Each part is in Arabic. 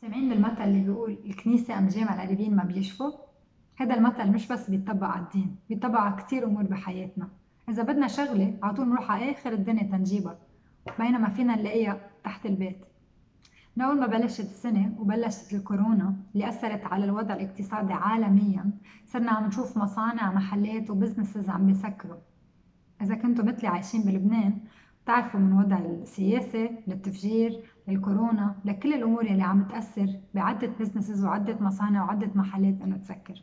سامعين بالمثل اللي بيقول الكنيسة أم جامع القريبين ما بيشفوا؟ هذا المثل مش بس بيطبق على الدين بيطبق على كتير أمور بحياتنا. إذا بدنا شغلة على طول نروح على آخر الدنيا تنجيبها بينما فينا نلاقيها تحت البيت. من أول ما بلشت السنة وبلشت الكورونا اللي أثرت على الوضع الاقتصادي عالميا صرنا عم نشوف مصانع محلات وبزنسز عم بيسكروا. إذا كنتوا مثلي عايشين بلبنان بتعرفوا من وضع السياسة للتفجير للكورونا لكل الأمور اللي عم تأثر بعدة businesses وعدة مصانع وعدة محلات إنه تسكر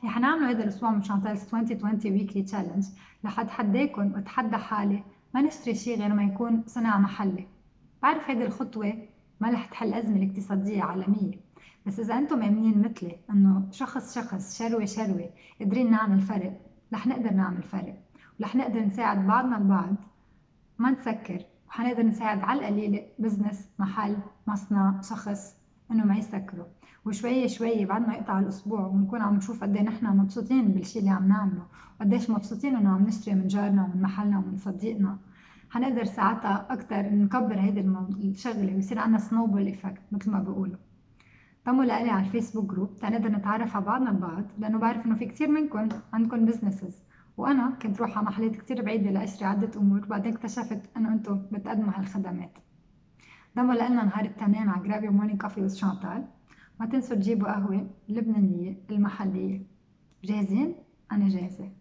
اللي حنعمله هذا الأسبوع من Chantal's 2020 weekly challenge رح أتحداكم وأتحدى حالي ما نشتري شيء غير ما يكون صنع محلي. بعرف هيدي الخطوة ما رح تحل أزمة الاقتصادية عالمية بس إذا أنتم مؤمنين مثلي إنه شخص شخص شروة شروة قادرين نعمل فرق رح نقدر نعمل فرق ورح نقدر نساعد بعضنا البعض. ما نسكر وحنقدر نساعد على القليلة business محل مصنع شخص إنه ما يسكروا وشوي شوي بعد ما يقطع الأسبوع ونكون عم نشوف قديش نحن مبسوطين بالشي اللي عم نعمله وقديش مبسوطين إنه عم نشتري من جارنا ومن محلنا ومن صديقنا. حنقدر ساعتها أكتر نكبر هيدي الشغلة ويصير عنا snowball effect مثل ما بيقولوا. انضموا لإلي على ال Facebook group تنقدر نتعرف على بعضنا البعض لأنه بعرف إنه في كتير منكم عندكم businesses وأنا كنت روح على محلات كتير بعيدة لأشتري عدة أمور بعدين اكتشفت إنه أنتم بتقدموا هالخدمات انضموا لنا نهار التنين على Grab Your Morning Coffee with Chantal. ما تنسوا تجيبوا قهوة اللبنانية المحلية. جاهزين؟ أنا جاهزة.